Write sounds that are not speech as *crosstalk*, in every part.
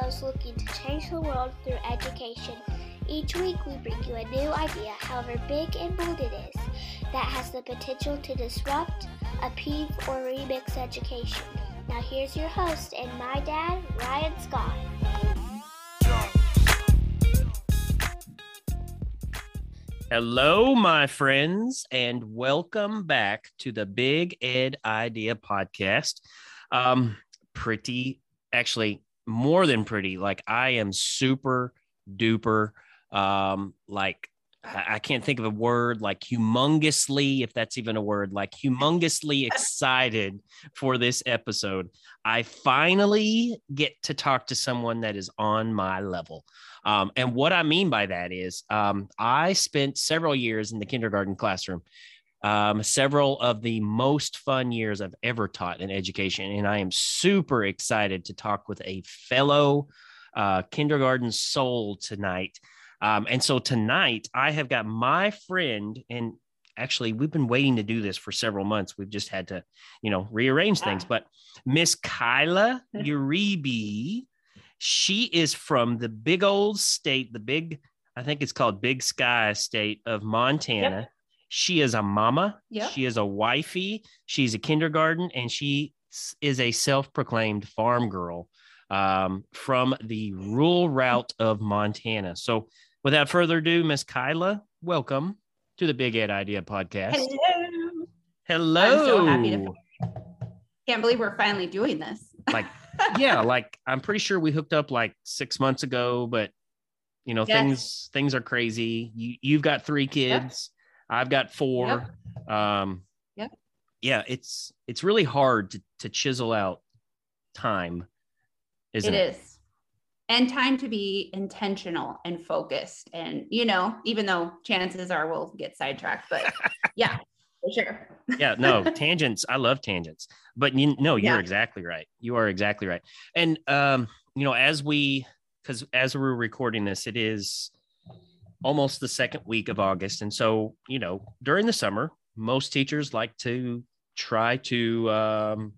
those looking to change the world through education. Each week, we bring you a new idea, however big and bold it is, that has the potential to disrupt, upheave, or remix education. Now, here's your host and my dad, Ryan Scott. Hello, my friends, and welcome back to the Big Ed Idea Podcast. Um, pretty, actually, more than pretty. Like, I am super duper, um, like, I can't think of a word like humongously, if that's even a word, like humongously excited for this episode. I finally get to talk to someone that is on my level. Um, and what I mean by that is, um, I spent several years in the kindergarten classroom, um, several of the most fun years I've ever taught in education. And I am super excited to talk with a fellow uh, kindergarten soul tonight. Um, and so tonight, I have got my friend, and actually, we've been waiting to do this for several months. We've just had to, you know, rearrange things. But Miss Kyla Uribe, she is from the big old state, the big, I think it's called Big Sky State of Montana. She is a mama. Yep. She is a wifey. She's a kindergarten, and she is a self-proclaimed farm girl um, from the rural route of Montana. So, without further ado, Miss Kyla, welcome to the Big Ed Idea Podcast. Hello. Hello. I'm so happy to- Can't believe we're finally doing this. like, *laughs* yeah, like I'm pretty sure we hooked up like six months ago, but you know, Yes. things things are crazy. You you've got three kids, I've got four. Um, Yep. yeah, it's it's really hard to to chisel out time, isn't It it? is. And time to be intentional and focused. And, you know, even though chances are we'll get sidetracked, but *laughs* yeah, for sure. yeah no tangents i love tangents but you no you're Yeah. exactly right you are exactly right and um you know as we because as we're recording this it is almost the second week of august and so you know during the summer most teachers like to try to um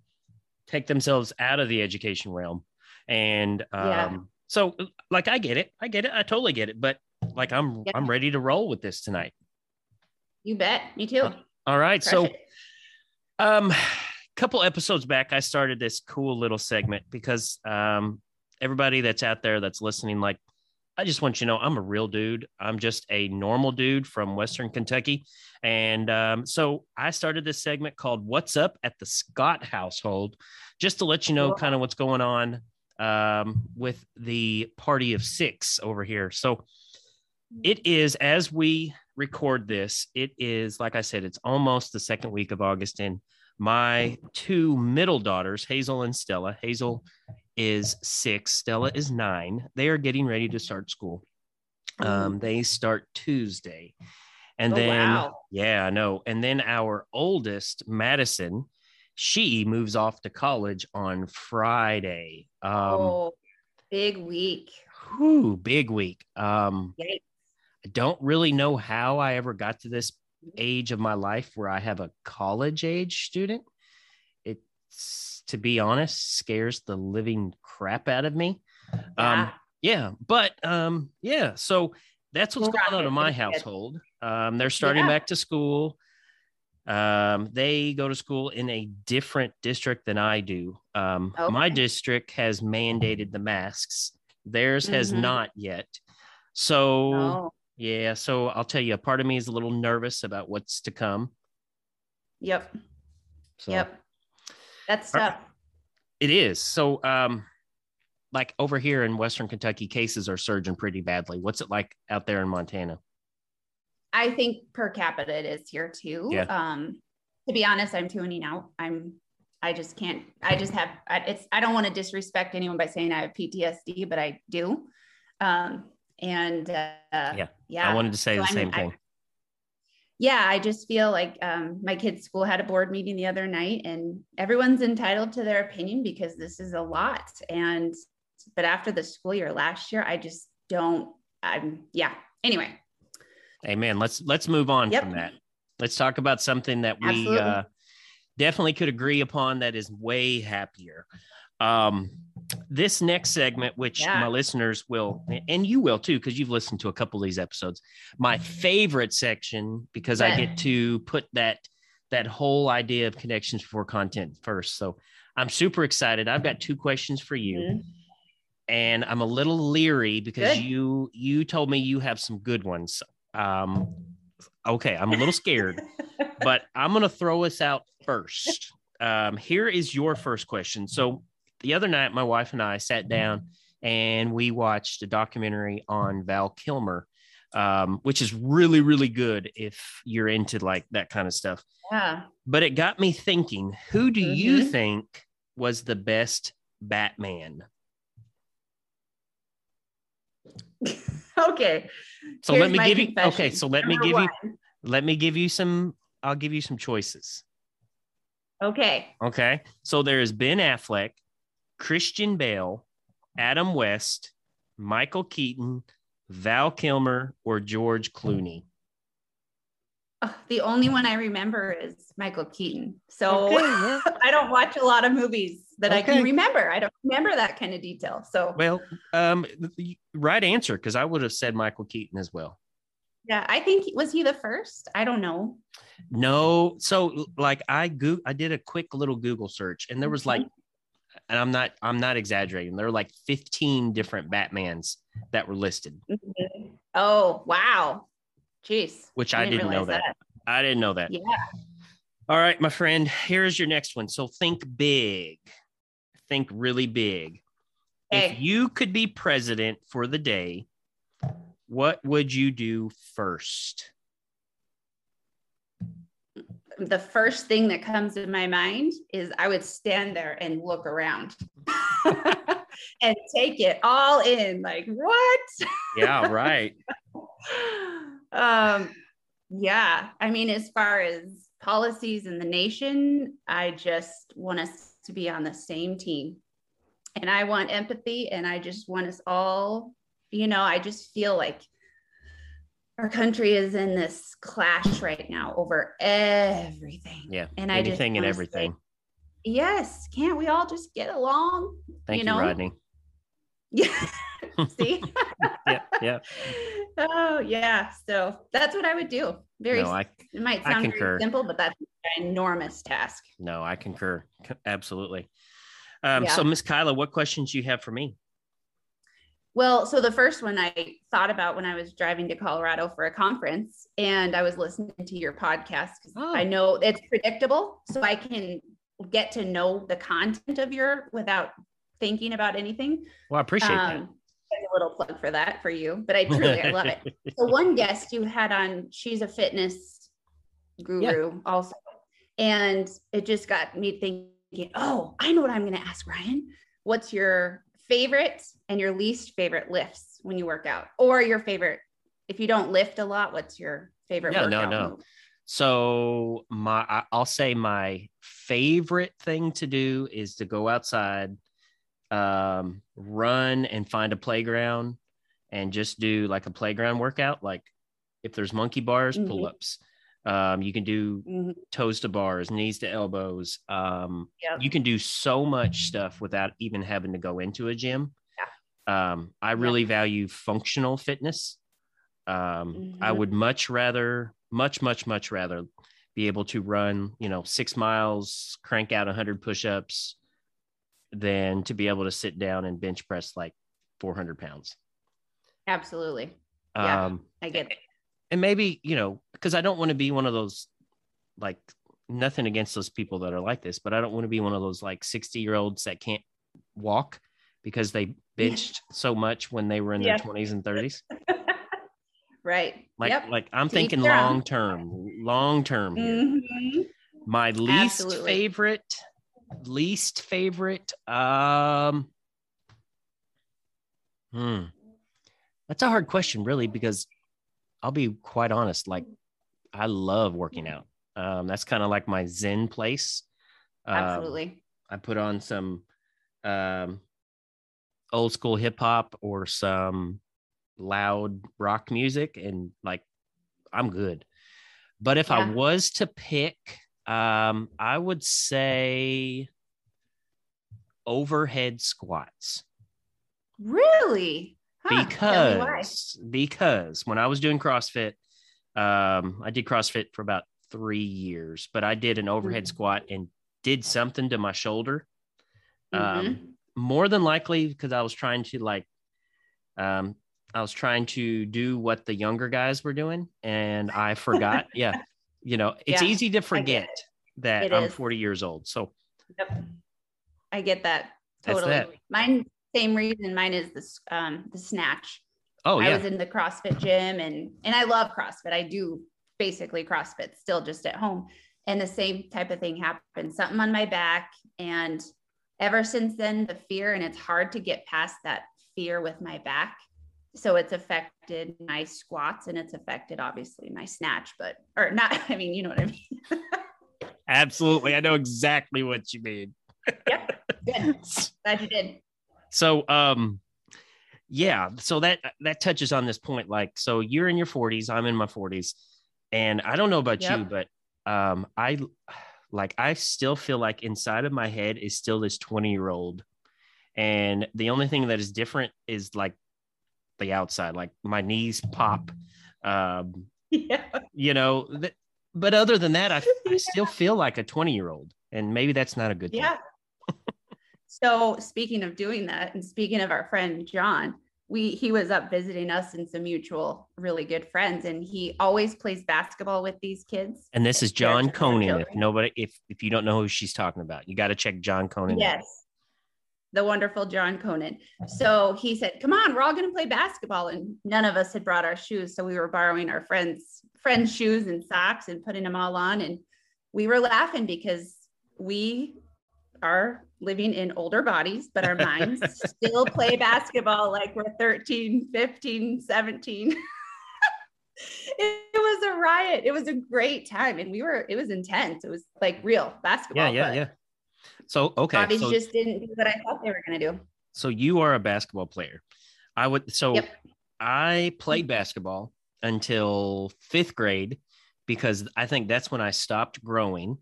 take themselves out of the education realm and um Yeah. so like i get it i get it i totally get it but like i'm Yeah. i'm ready to roll with this tonight You bet. Me too. all right Crush so it. um, a couple episodes back, I started this cool little segment because um, everybody that's out there that's listening, like, I just want you to know I'm a real dude. I'm just a normal dude from Western Kentucky. And um, so I started this segment called What's Up at the Scott Household, just to let you know kind of what's going on um, with the party of six over here. So it is as we record this, it is like I said, it's almost the second week of August, and my two middle daughters, Hazel and Stella. Hazel is six, Stella is nine. They are getting ready to start school. Um, they start Tuesday. And Oh, then, wow. yeah, I know. And then our oldest, Madison, she moves off to college on Friday. Um, oh, big week. whew, big week. Um, Yikes. I don't really know how I ever got to this age of my life where I have a college age student. It's to be honest, scares the living crap out of me. Um, Yeah. yeah, but um, yeah, so that's what's going on in my household. Um, they're starting Yeah. back to school. Um, they go to school in a different district than I do. Um, my district has mandated the masks. Theirs has Mhm. not yet. So Oh, yeah, so I'll tell you, a part of me is a little nervous about what's to come. yep. So Yep. That's tough. it is. So um like over here in Western Kentucky, cases are surging pretty badly. What's it like out there in Montana? I think per capita it is here too. Yeah. Um, to be honest, I'm tuning out. I'm, I just can't, I just have, I, it's, I don't want to disrespect anyone by saying I have PTSD, but I do. Um, and, uh, Yeah. yeah. I wanted to say So the I'm- same I- thing. Yeah, I just feel like um, my kids' school had a board meeting the other night, and everyone's entitled to their opinion because this is a lot. And but after the school year last year, I just don't. I'm yeah. Anyway, Amen. Let's let's move on Yep. from that. Let's talk about something that we Absolutely. uh, definitely could agree upon that is way happier. Um, this next segment, which Yeah. my listeners will, and you will too, because you've listened to a couple of these episodes. My favorite section because I get to put that that whole idea of connections before content first. So I'm super excited. I've got two questions for you, Mhm. and I'm a little leery because Good. you you told me you have some good ones. Um, okay, I'm a little scared, *laughs* but I'm gonna throw us out first. Um, here is your first question. So the other night, my wife and I sat down and we watched a documentary on Val Kilmer, um, which is really, really good if you're into like that kind of stuff. Yeah. But it got me thinking, who do you Mhm. think was the best Batman? *laughs* Okay. So Here's let me give you okay, so let me Number give you let me give you some I'll give you some choices. Okay. Okay. So there is Ben Affleck, Christian Bale, Adam West, Michael Keaton, Val Kilmer, or George Clooney. Oh, the only one I remember is Michael Keaton. So Okay, *laughs* yeah. I don't watch a lot of movies that I can remember. I don't remember that kind of detail. So Well, um, right answer because I would have said Michael Keaton as well. yeah, I think was he the first? I don't know. No, so like I go I did a quick little Google search and there was like and I'm not I'm not exaggerating. There were like 15 different Batmans that were listed, mm-hmm. Oh wow. Jeez. which I, didn't, know realize that. I didn't know that. Yeah. All right, my friend, here's your next one. So think big. Think really big. If you could be president for the day, what would you do first? The first thing that comes to my mind is I would stand there and look around *laughs* and take it all in. Like, what? Yeah, right. *laughs* um, yeah. I mean, as far as policies in the nation, I just want us to be on the same team. And I want empathy and I just want us all, you know, I just feel like our country is in this clash right now over everything. Yeah. And I just and everything. say, yes. Can't we all just get along? Thank you, you know? Rodney. *laughs* Yeah. *laughs* See? Yeah, yeah. *laughs* oh, yeah. So that's what I would do. Very, No, I it might sound very simple, but that's an enormous task. no, I concur. Absolutely. Um, Yeah. so Miss Kyla, what questions you have for me? Well, so the first one I thought about when I was driving to Colorado for a conference and I was listening to your podcast because Oh. I know it's predictable. So I can get to know the content of your without thinking about anything. Well, I appreciate that. Um, a little plug for that for you, but I truly I love it. *laughs* So one guest you had on, she's a fitness guru also. And it just got me thinking, oh, I know what I'm going to ask Ryan. What's your favorite and your least favorite lifts when you work out? Or your favorite, if you don't lift a lot, what's your favorite Yeah, no, workout? no. move? So my I'll say my favorite thing to do is to go outside, um, run and find a playground and just do like a playground workout. Like if there's monkey bars, Mhm. pull ups. Um, you can do Mhm. toes to bars, knees to elbows. Um, Yep. you can do so much stuff without even having to go into a gym. Um, I really value functional fitness. Um, I Mhm. would much rather, much, much, much rather be able to run, you know, six miles, crank out 100 push ups than to be able to sit down and bench press like 400 pounds. Absolutely. Yeah. Um, I get it. and maybe you know because i don't want to be one of those like nothing against those people that are like this but i don't want to be one of those like 60 year olds that can't walk because they *laughs* benched so much when they were in their 20s and 30s *laughs* Right. like yep. like i'm thinking long term long term Mhm. my least Absolutely. favorite least favorite um hmm that's a hard question really because i'll be quite honest like i love working out um that's kind of like my zen place Um, Absolutely. i put on some um old school hip hop or some loud rock music and like i'm good but if i was to pick um i would say overhead squats. Really? Huh, tell me why. because because when I was doing CrossFit, um, I did CrossFit for about three years, but I did an overhead Mhm. squat and did something to my shoulder. Mhm. Um, more than likely because I was trying to like, um, I was trying to do what the younger guys were doing, and I forgot. *laughs* yeah, you know, it's Yeah, easy to forget that It I'm is. 40 years old. So Yep. I get that totally. that. Mine same reason. Mine is this um the snatch. Oh yeah. I was in the CrossFit gym and and I love CrossFit. I do basically CrossFit still just at home. And the same type of thing happened. Something on my back. And ever since then, the fear, and it's hard to get past that fear with my back. So it's affected my squats and it's affected obviously my snatch, but or not, *laughs* I mean, you know what I mean. *laughs* absolutely. I know exactly what you mean. yep. Good. *laughs* Glad you did. so um yeah so that that touches on this point like so you're in your 40s i'm in my 40s and i don't know about you but um i like i still feel like inside of my head is still this 20 year old and the only thing that is different is like the outside like my knees pop um *laughs* Yeah. you know th- but other than that I, I still feel like a 20 year old and maybe that's not a good thing Yeah. *laughs* so speaking of doing that, and speaking of our friend John, we he was up visiting us and some mutual really good friends, and he always plays basketball with these kids. And this is John Conan. If nobody, if if you don't know who she's talking about, you got to check John Conan. out. Yes. The wonderful John Conan. Mm-hmm. So he said, Come on, we're all gonna play basketball. And none of us had brought our shoes. So we were borrowing our friends' friends' shoes and socks and putting them all on. And we were laughing because we are living in older bodies, but our minds *laughs* still play basketball like we're 13, 15, 17. *laughs* it, was a riot. It was a great time. And we were, it was intense. It was like real basketball. Yeah, yeah, yeah. So okay, Bodies so just didn't do what I thought they were going to do. so you are a basketball player. I would so Yep. I played basketball until fifth grade because I think that's when I stopped growing.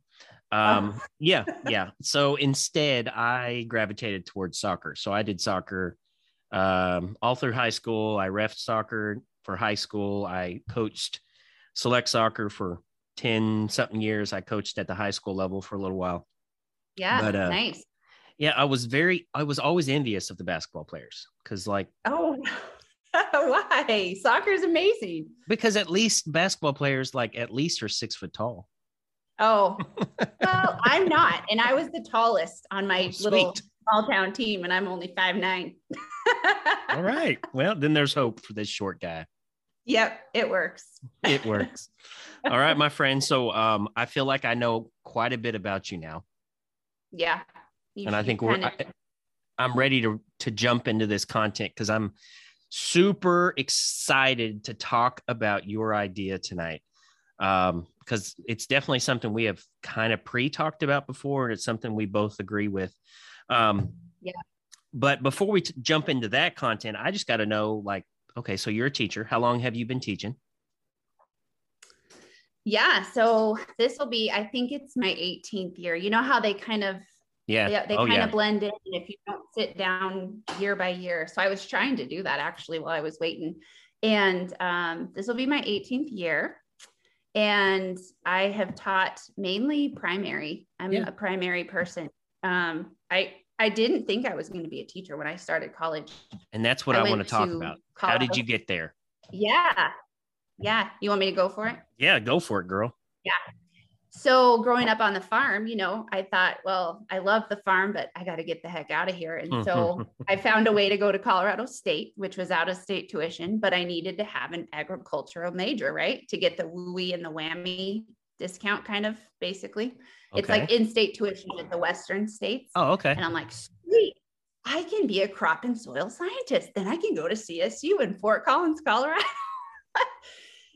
Um, *laughs* yeah, yeah. So instead, I gravitated towards soccer. So I did soccer um, all through high school. I ref soccer for high school. I coached select soccer for 10 something years. I coached at the high school level for a little while. Yeah, But, uh, nice. Yeah, I was very, I was always envious of the basketball players because, like, Oh, *laughs* why? Soccer is amazing. because at least basketball players, like, at least are six foot tall. Oh, *laughs* well, I'm not. And I was the tallest on my Oh, little small town team, and I'm only five nine. All right. Well, then there's hope for this short guy. Yep, it works. It works. All right, my friend. So, um, I feel like I know quite a bit about you now, Yeah. You- and I think we're. kinda- I, I'm ready to to jump into this content because I'm super excited to talk about your idea tonight. Um, because it's definitely something we have kind of pre-talked about before, and it's something we both agree with. Um, Yeah. But before we t- jump into that content, I just got to know, like, okay, so you're a teacher. How long have you been teaching? yeah. So this will be, I think it's my 18th year. You know how they kind of Yeah. they, they oh kind yeah. of blend in if you don't sit down year by year. So I was trying to do that actually while I was waiting. And um, this will be my 18th year. And I have taught mainly primary. I'm Yeah. a primary person. Um, I I didn't think I was going to be a teacher when I started college. and that's what I, want to talk to about. How did you get there? Yeah. Yeah. You want me to go for it? Yeah, go for it, girl. So growing up on the farm, you know, I thought, well, I love the farm, but I got to get the heck out of here. And so *laughs* I found a way to go to Colorado State, which was out of state tuition, but I needed to have an agricultural major, right? To get the WUE and the whammy discount, kind of basically. It's like in state tuition at the Western states. oh, okay. And I'm like, sweet, I can be a crop and soil scientist. Then I can go to CSU in Fort Collins, Colorado. *laughs*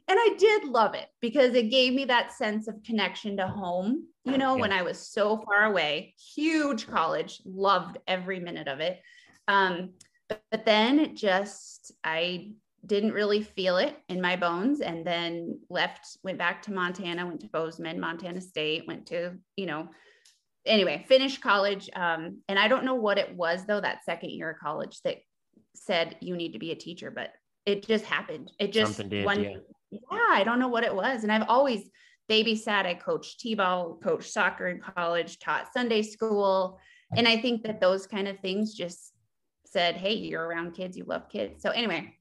and I did love it because it gave me that sense of connection to home, you know, Yeah. when I was so far away, huge college, loved every minute of it. Um, but, but then it just, I didn't really feel it in my bones and then left, went back to Montana, went to Bozeman, Montana State, went to, you know, anyway, finished college. Um, and I don't know what it was though, that second year of college that said you need to be a teacher, but it just happened. It just did, one, yeah. Yeah, I don't know what it was. And I've always babysat, I coached T-ball, coached soccer in college, taught Sunday school. And I think that those kind of things just said, Hey, you're around kids, you love kids. So anyway,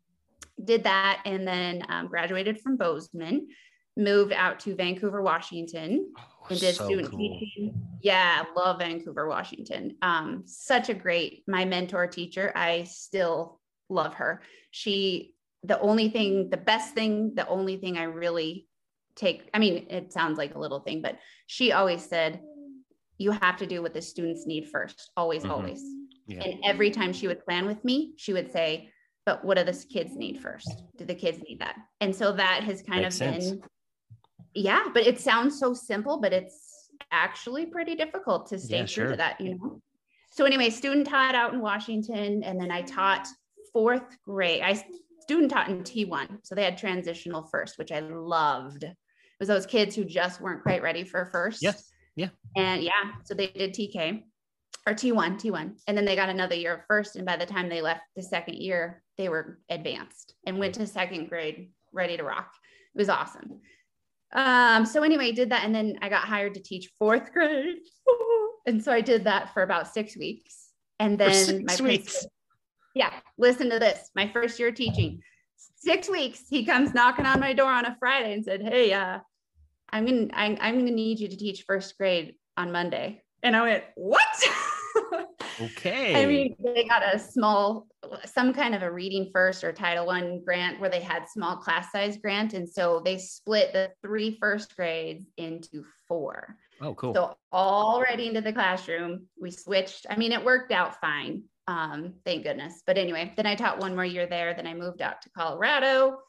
did that and then um, graduated from Bozeman, moved out to Vancouver, Washington, Oh, and did so student cool. teaching. Yeah, love Vancouver, Washington. Um, such a great, my mentor teacher. I still love her. She, the only thing, the best thing, the only thing I really take, I mean, it sounds like a little thing, but she always said, you have to do what the students need first, always, Mhm. always. Yeah. And every time she would plan with me, she would say, but what do the kids need first? Do the kids need that? And so that has kind Makes of sense. been, yeah, but it sounds so simple, but it's actually pretty difficult to stay Yeah, true sure. to that, you know? So anyway, student taught out in Washington, and then I taught fourth grade. I student taught in T1. So they had transitional first, which I loved. It was those kids who just weren't quite ready for first. Yeah, yeah. And yeah, so they did TK or T1, T1. And then they got another year of first. And by the time they left the second year, they were advanced and went to second grade ready to rock. It was awesome. Um, so anyway, did that. And then I got hired to teach fourth grade. *laughs* And so I did that for about six weeks. And For then six my weeks. Yeah, listen to this. My first year teaching, six weeks, he comes knocking on my door on a Friday and said, Hey, uh, I'm gonna I'm, I'm gonna need you to teach first grade on Monday. And I went, What? *laughs* Okay. I mean, they got a small, some kind of a reading first or Title One grant where they had small class size grant, and so they split the three first grades into four. oh, cool. So already into the classroom, we switched. I mean, it worked out fine. Um, thank goodness. But anyway, then I taught one more year there. Then I moved out to Colorado,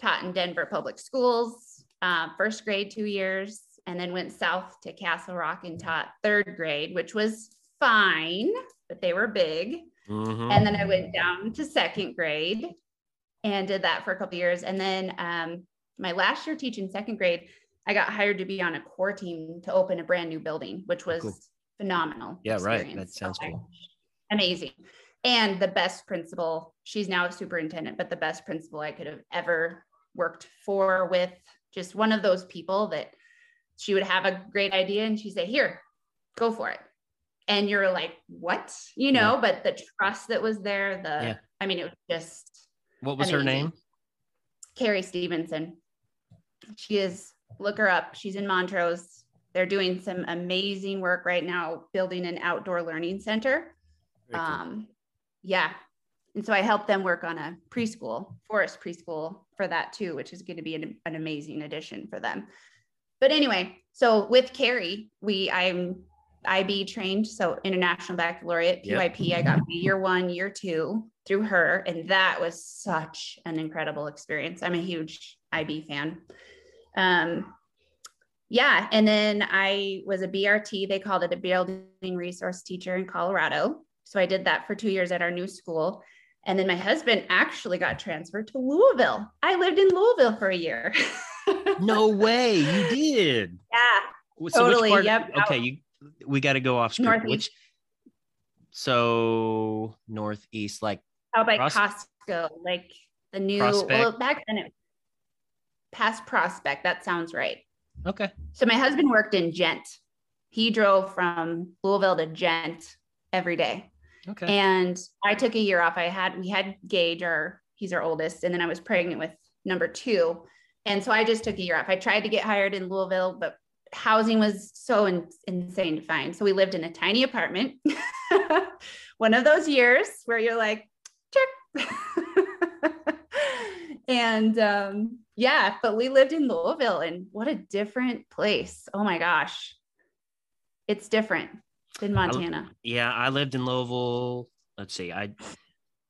taught in Denver public schools, uh, first grade two years, and then went south to Castle Rock and taught third grade, which was fine, but they were big. Mhm. And then I went down to second grade and did that for a couple years. And then um, my last year teaching second grade, I got hired to be on a core team to open a brand new building, which was Cool. phenomenal. Yeah, right. That sounds Oh cool. Amazing. And the best principal, she's now a superintendent, but the best principal I could have ever worked for with just one of those people that she would have a great idea and she'd say, Here, go for it. And you're like, What? You know, but the trust that was there, the, Yeah. I mean, it was just What was her name? Carrie Stevenson. She is, look her up. She's in Montrose. They're doing some amazing work right now, building an outdoor learning center. Very cool. Um, yeah. And so I helped them work on a preschool, forest preschool for that too, which is going to be an, an amazing addition for them. But anyway, so with Carrie, we I'm IB trained, so International Baccalaureate, Yep. PYP. I got my year one, year two through her, and that was such an incredible experience. I'm a huge IB fan. Um, yeah, and then I was a BRT. They called it a building resource teacher in Colorado. So I did that for two years at our new school. And then my husband actually got transferred to Louisville. I lived in Louisville for a year. *laughs* no way, you did. Yeah. So Totally, part- yep. Okay, you. We got to go off script. Northeast. Which? So northeast, like Out by Pros- Costco, like the new, Prospect? well, back then it past Prospect. That sounds right. okay. So my husband worked in Ghent. He drove from Louisville to Ghent every day. Okay. And I took a year off. I had we had Gage, our he's our oldest, and then I was pregnant with number two. And so I just took a year off. I tried to get hired in Louisville, but housing was so in, insane to find. So we lived in a tiny apartment. *laughs* One of those years where you're like, check. *laughs* and um, yeah, but we lived in Louisville, and what a different place. Oh my gosh. It's different than Montana. yeah, I lived in Louisville. Let's see, I.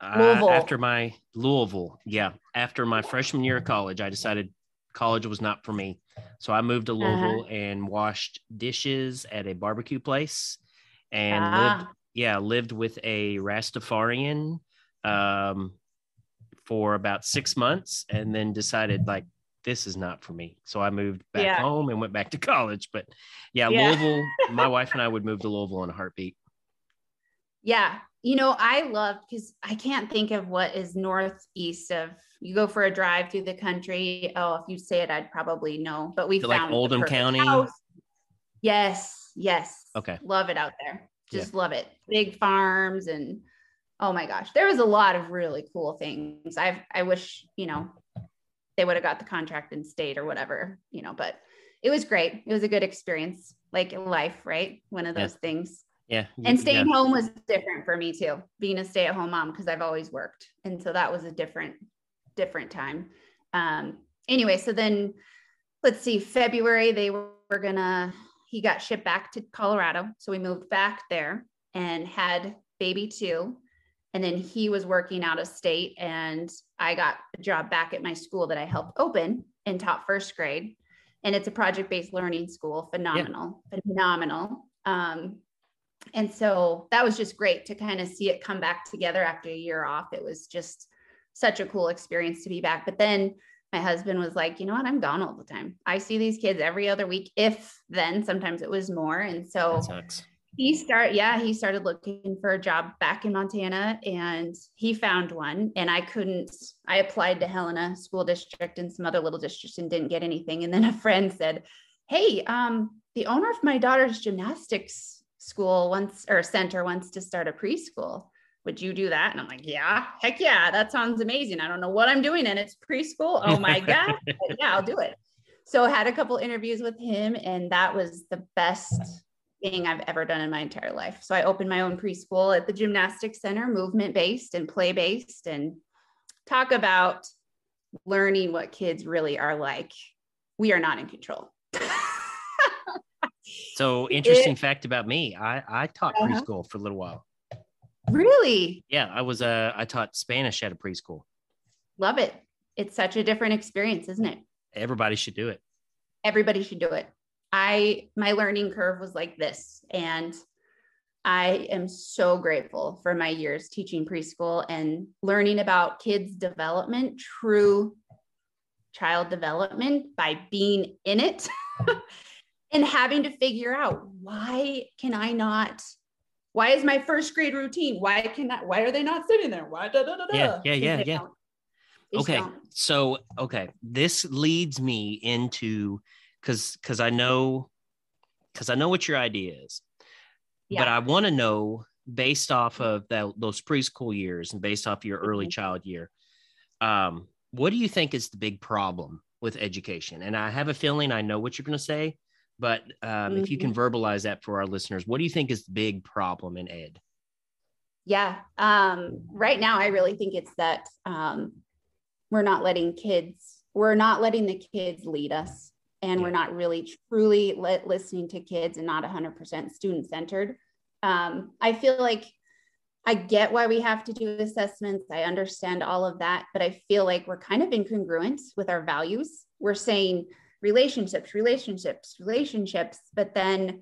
I- Louisville. after my Louisville, yeah, after my freshman year of college, I decided college was not for me. So I moved to Uh-huh. Louisville and washed dishes at a barbecue place and Ah. lived yeah, lived with a Rastafarian um, for about six months, and then decided like this is not for me. So I moved back Yeah. home and went back to *laughs* college. But yeah, Yeah. Louisville, *laughs* my wife and I would move to Louisville in a heartbeat. Yeah. You know, I love because I can't think of what is northeast of you go for a drive through the country. Oh, if you say it, I'd probably know. But we it like found Oldham County? house. Yes, yes. Okay. Love it out there. Just love it. Big farms and oh my gosh, there was a lot of really cool things. I've I wish, you know, they would have got the contract and stayed or whatever, you know, but it was great. It was a good experience, like life, right? One of Yeah. those things Yeah. and yeah. staying home was different for me too being a stay-at-home mom because i've always worked and so that was a different different time um anyway so then let's see february they were gonna he got shipped back to colorado so we moved back there and had baby two and then he was working out of state and i got a job back at my school that i helped open and taught first grade and it's a project-based learning school phenomenal phenomenal um, and so that was just great to kind of see it come back together after a year off. It was just such a cool experience to be back. But then my husband was like, you know what? I'm gone all the time. I see these kids every other week, if then sometimes it was more. And so. He started, yeah, he started looking for a job back in Montana and he found one. And I couldn't, I applied to Helena School District and some other little districts and didn't get anything. And then a friend said, Hey, um, the owner of my daughter's gymnastics school wants or center wants to start a preschool. Would you do that? And I'm like, yeah, heck yeah, that sounds amazing. I don't know what I'm doing and it's preschool. Oh my *laughs* God. Yeah, I'll do it. So I had a couple interviews with him and that was the best thing I've ever done in my entire life. So I opened my own preschool at the gymnastics center, movement based and play based, and talk about learning what kids really are like. We are not in control. *laughs* So interesting fact about me. I, I taught Uh-huh. preschool for a little while. really Yeah. I was, uh, I taught Spanish at a preschool. love it. It's such a different experience, isn't it? Everybody should do it. Everybody should do it. I, my learning curve was like this. And I am so grateful for my years teaching preschool and learning about kids' development, true child development by being in it *laughs* and having to figure out why can I not? Why is my first grade routine? Why can I, why are they not sitting there? Why? Da, da, da, da? Yeah, yeah, yeah, yeah. don't. Okay so okay this leads me into because because i know because i know what your idea is but i want to know based off of that, those preschool years and based off your early Mhm. child year um, what do you think is the big problem with education and i have a feeling i know what you're going to say but um, if you can Mm-hmm. verbalize that for our listeners what do you think is the big problem in ed Yeah. Um, right now, I really think it's that um, we're not letting kids, we're not letting the kids lead us. And we're not really truly let, listening to kids and not 100% student centered. Um, I feel like I get why we have to do assessments. I understand all of that, but I feel like we're kind of incongruent with our values. We're saying relationships, relationships, relationships, but then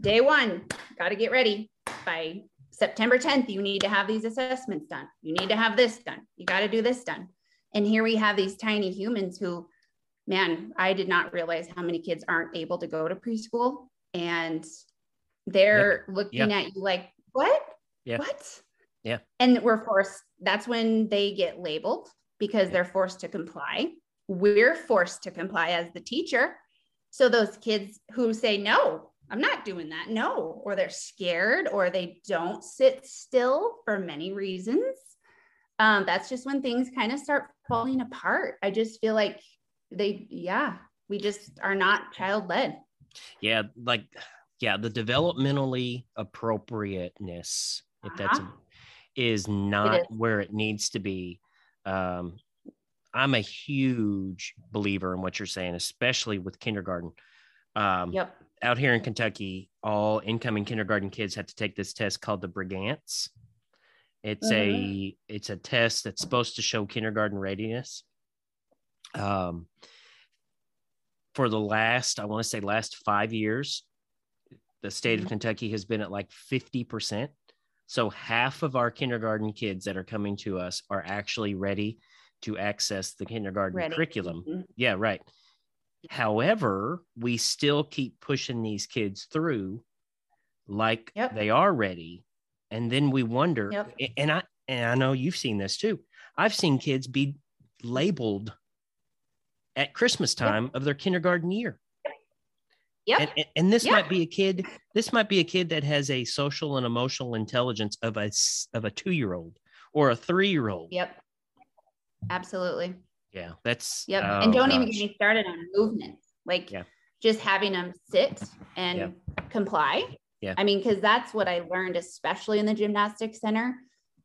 day one, got to get ready by September 10th, you need to have these assessments done. You need to have this done. You got to do this done. And here we have these tiny humans who, man, I did not realize how many kids aren't able to go to preschool and they're looking at you like, what? Yeah. What? Yeah. And we're forced, that's when they get labeled because they're forced to comply. We're forced to comply as the teacher. So those kids who say, no, I'm not doing that. No, or they're scared or they don't sit still for many reasons. Um, that's just when things kind of start falling apart. I just feel like they, yeah, we just are not child led. yeah like yeah the developmentally appropriateness if that's Uh-huh. is not is. where it needs to be um i'm a huge believer in what you're saying especially with kindergarten um Yep. out here in kentucky all incoming kindergarten kids have to take this test called the brigance it's a it's a test that's supposed to show kindergarten readiness um for the last i want to say last five years the state of Mhm. kentucky has been at like 50% so half of our kindergarten kids that are coming to us are actually ready to access the kindergarten Ready. curriculum. Mhm. Yeah, right. However, we still keep pushing these kids through like Yep. they are ready. And then we wonder, Yep. and I and I know you've seen this too. I've seen kids be labeled at Christmas time of their kindergarten year. Yep. And, and, and this Yeah. might be a kid, this might be a kid that has a social and emotional intelligence of a of a two-year-old or a three-year-old. Yep. Absolutely. Yeah, that's Yep. oh, and don't even get me started on movement. Like Yeah. just having them sit and Yeah. comply. Yeah. I mean, because that's what I learned, especially in the gymnastics center,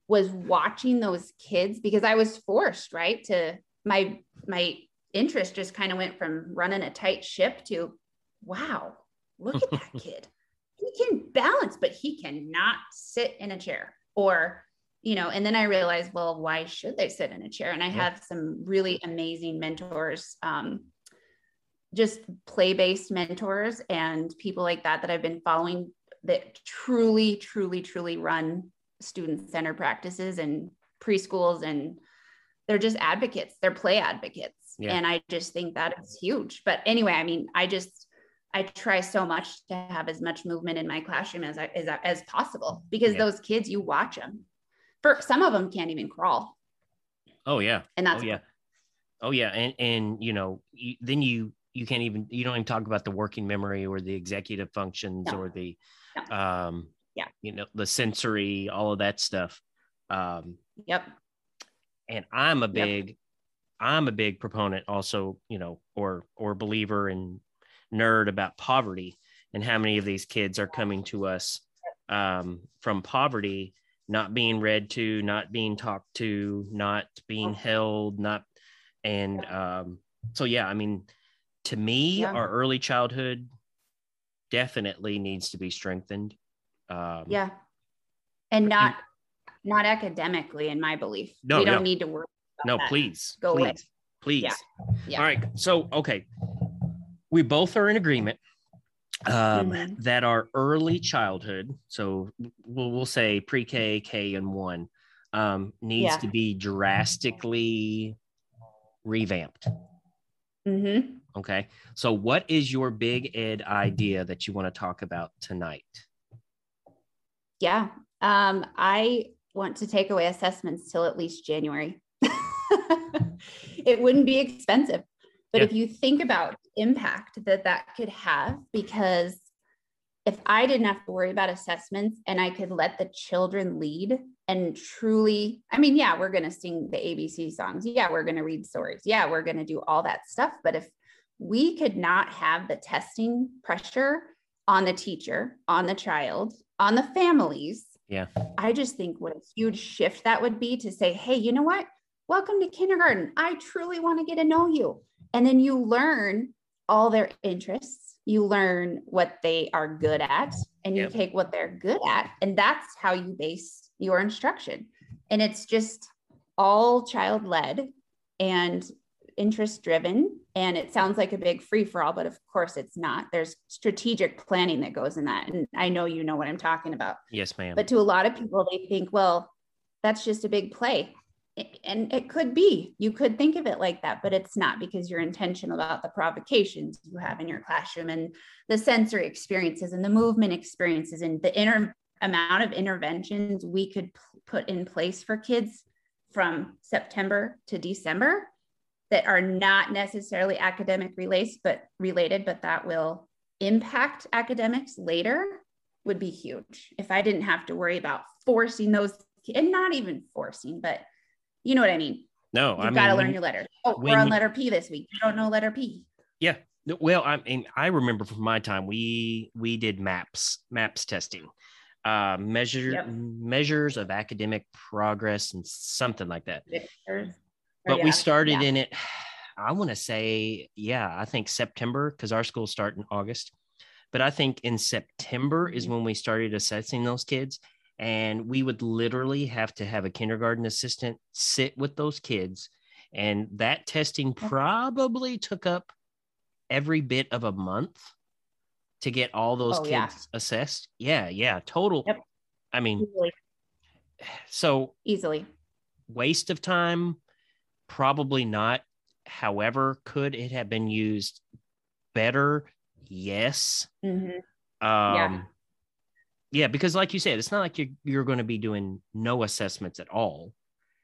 was watching those kids because I was forced, right? To my my interest just kind of went from running a tight ship to wow, look at that *laughs* kid. He can balance, but he cannot sit in a chair or you know, and then I realized, well, why should they sit in a chair? And I Yeah. have some really amazing mentors, um, just play based mentors and people like that that I've been following that truly, truly, truly run student center practices and preschools. And they're just advocates, they're play advocates. Yeah. And I just think that is huge. But anyway, I mean, I just, I try so much to have as much movement in my classroom as I, as, as possible because Yeah. those kids, you watch them for some of them can't even crawl. Oh yeah. And that's oh yeah. Oh yeah. And and you know, you, then you you can't even you don't even talk about the working memory or the executive functions No. or the No. um Yeah. you know the sensory all of that stuff um Yep. and i'm a Yep. I'm a big proponent also you know or or believer and nerd about poverty and how many of these kids are coming to us um from poverty not being read to not being talked to not being held not and um so yeah i mean to me Yeah. our early childhood definitely needs to be strengthened um Yeah. And not not academically, in my belief. No, we don't no. need to worry. No that. please Go please away. please Yeah. Yeah. all right so okay we both are in agreement um, Mhm. that our early childhood so we'll, we'll say pre-k k and one um, needs Yeah. to be drastically revamped Mm-hmm. okay so what is your big ed idea that you want to talk about tonight Yeah. Um, I want to take away assessments till at least January. *laughs* it wouldn't be expensive. But Yeah. if you think about impact that that could have, because if I didn't have to worry about assessments and I could let the children lead and truly, I mean, yeah, we're going to sing the ABC songs. Yeah, we're going to read stories. Yeah, we're going to do all that stuff. But if we could not have the testing pressure on the teacher, on the child, on the families, Yeah. I just think what a huge shift that would be to say, hey, you know what? Welcome to kindergarten. I truly want to get to know you. And then you learn all their interests, you learn what they are good at, and you Yep. take what they're good at. And that's how you base your instruction. And it's just all child led and interest driven. And it sounds like a big free for all, but of course it's not. There's strategic planning that goes in that. And I know you know what I'm talking about. yes ma'am But to a lot of people, they think, well, that's just a big play. And it could be, you could think of it like that, but it's not because you're intentional about the provocations you have in your classroom and the sensory experiences and the movement experiences and the inner amount of interventions we could put in place for kids from September to December that are not necessarily academic related, but related, but that will impact academics later would be huge. If I didn't have to worry about forcing those and not even forcing, but you know what I mean. no You've i mean you got to learn your letters. Oh, we're on letter P this week. You don't know letter P. Yeah. Well, I mean, I remember from my time, we we did maps, maps testing, uh, measure Yep. measures of academic progress and something like that. Or But we started yeah. in it. I want to say, yeah, I think September because our schools start in August. But I think in September is Mhm. when we started assessing those kids, and we would literally have to have a kindergarten assistant sit with those kids, and that testing probably took up every bit of a month to get all those Oh, kids yeah. assessed. Yeah, yeah, total. Yep. I mean, easily, so easily. waste of time probably not. However, could it have been used better? Yes. Mhm. Um, Yeah. Yeah. because like you said, it's not like you're you're going to be doing no assessments at all.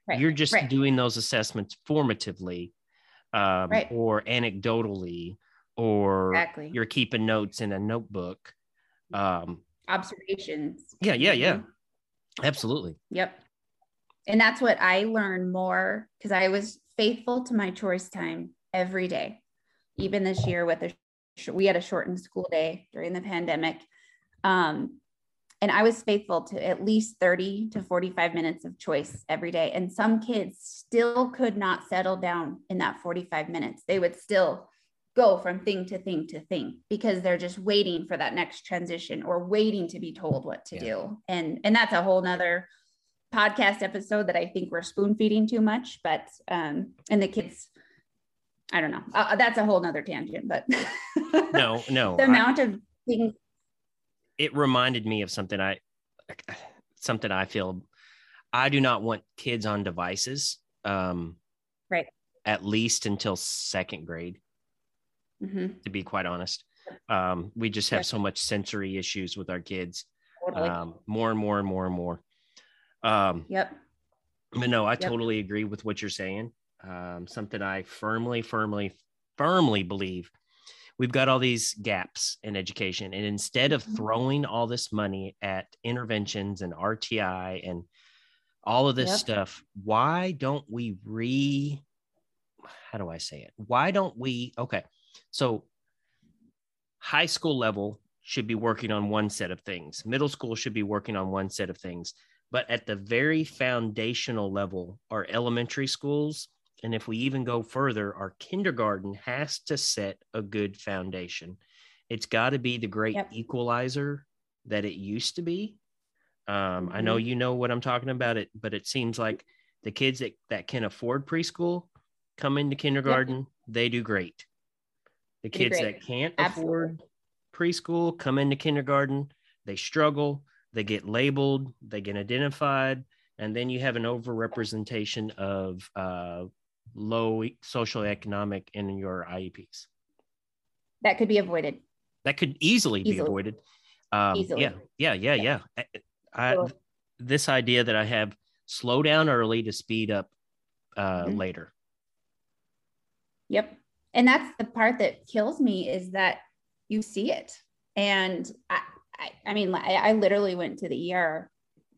Right, You're just right. doing those assessments formatively, um, Right. or anecdotally, or Exactly. you're keeping notes in a notebook. Um, Observations. yeah, yeah, yeah, Mhm. absolutely. Yep. And that's what I learned more because I was faithful to my choice time every day. Even this year with a sh- we had a shortened school day during the pandemic. Um, and I was faithful to at least 30 to 45 minutes of choice every day. And some kids still could not settle down in that 45 minutes. They would still go from thing to thing to thing because they're just waiting for that next transition or waiting to be told what to Yeah. do. And and that's a whole nother podcast episode that I think we're spoon feeding too much, but um and the kids I don't know. Uh, that's a whole nother tangent, but No, no. *laughs* the I- amount of things it reminded me of something I something I feel I do not want kids on devices. Um, Right. At least until second grade, Mhm, to be quite honest. Um, we just have Yeah. so much sensory issues with our kids. totally. Um, more and more and more and more. Um, yep. but no, I Yep. totally agree with what you're saying. Um, something I firmly, firmly, firmly believe. We've got all these gaps in education, and instead of Mhm. throwing all this money at interventions and RTI and all of this Yep. stuff, why don't we re? How do I say it? Why don't we? Okay, so high school level should be working on one set of things. Middle school should be working on one set of things but at the very foundational level our elementary schools and if we even go further our kindergarten has to set a good foundation it's got to be the great Yep. equalizer that it used to be um, i know Mhm. you know what i'm talking about it but it seems like the kids that, that can afford preschool come into kindergarten they do great the They kids great. that can't Absolutely. afford preschool come into kindergarten they struggle they get labeled they get identified and then you have an overrepresentation of uh, low social economic in your ieps That could be avoided. that could easily, be avoided um, Easily. yeah yeah yeah yeah I, this idea that i have slow down early to speed up uh, Mhm. later Yep. And that's the part that kills me is that you see it. And I, I, I mean, I, I literally went to the ER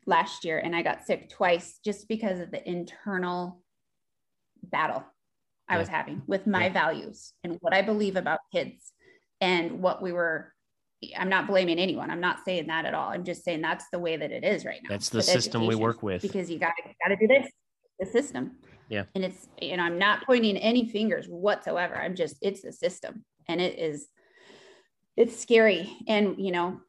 last year and I got sick twice just because of the internal battle I Yeah. was having with my Yeah. values and what I believe about kids and what we were. I'm not blaming anyone. I'm not saying that at all. I'm just saying that's the way that it is right now. That's the system we work with. because you got to got to do this. The system. Yeah. And it's you know I'm not pointing any fingers whatsoever. I'm just it's the system, and it is it's scary. And you know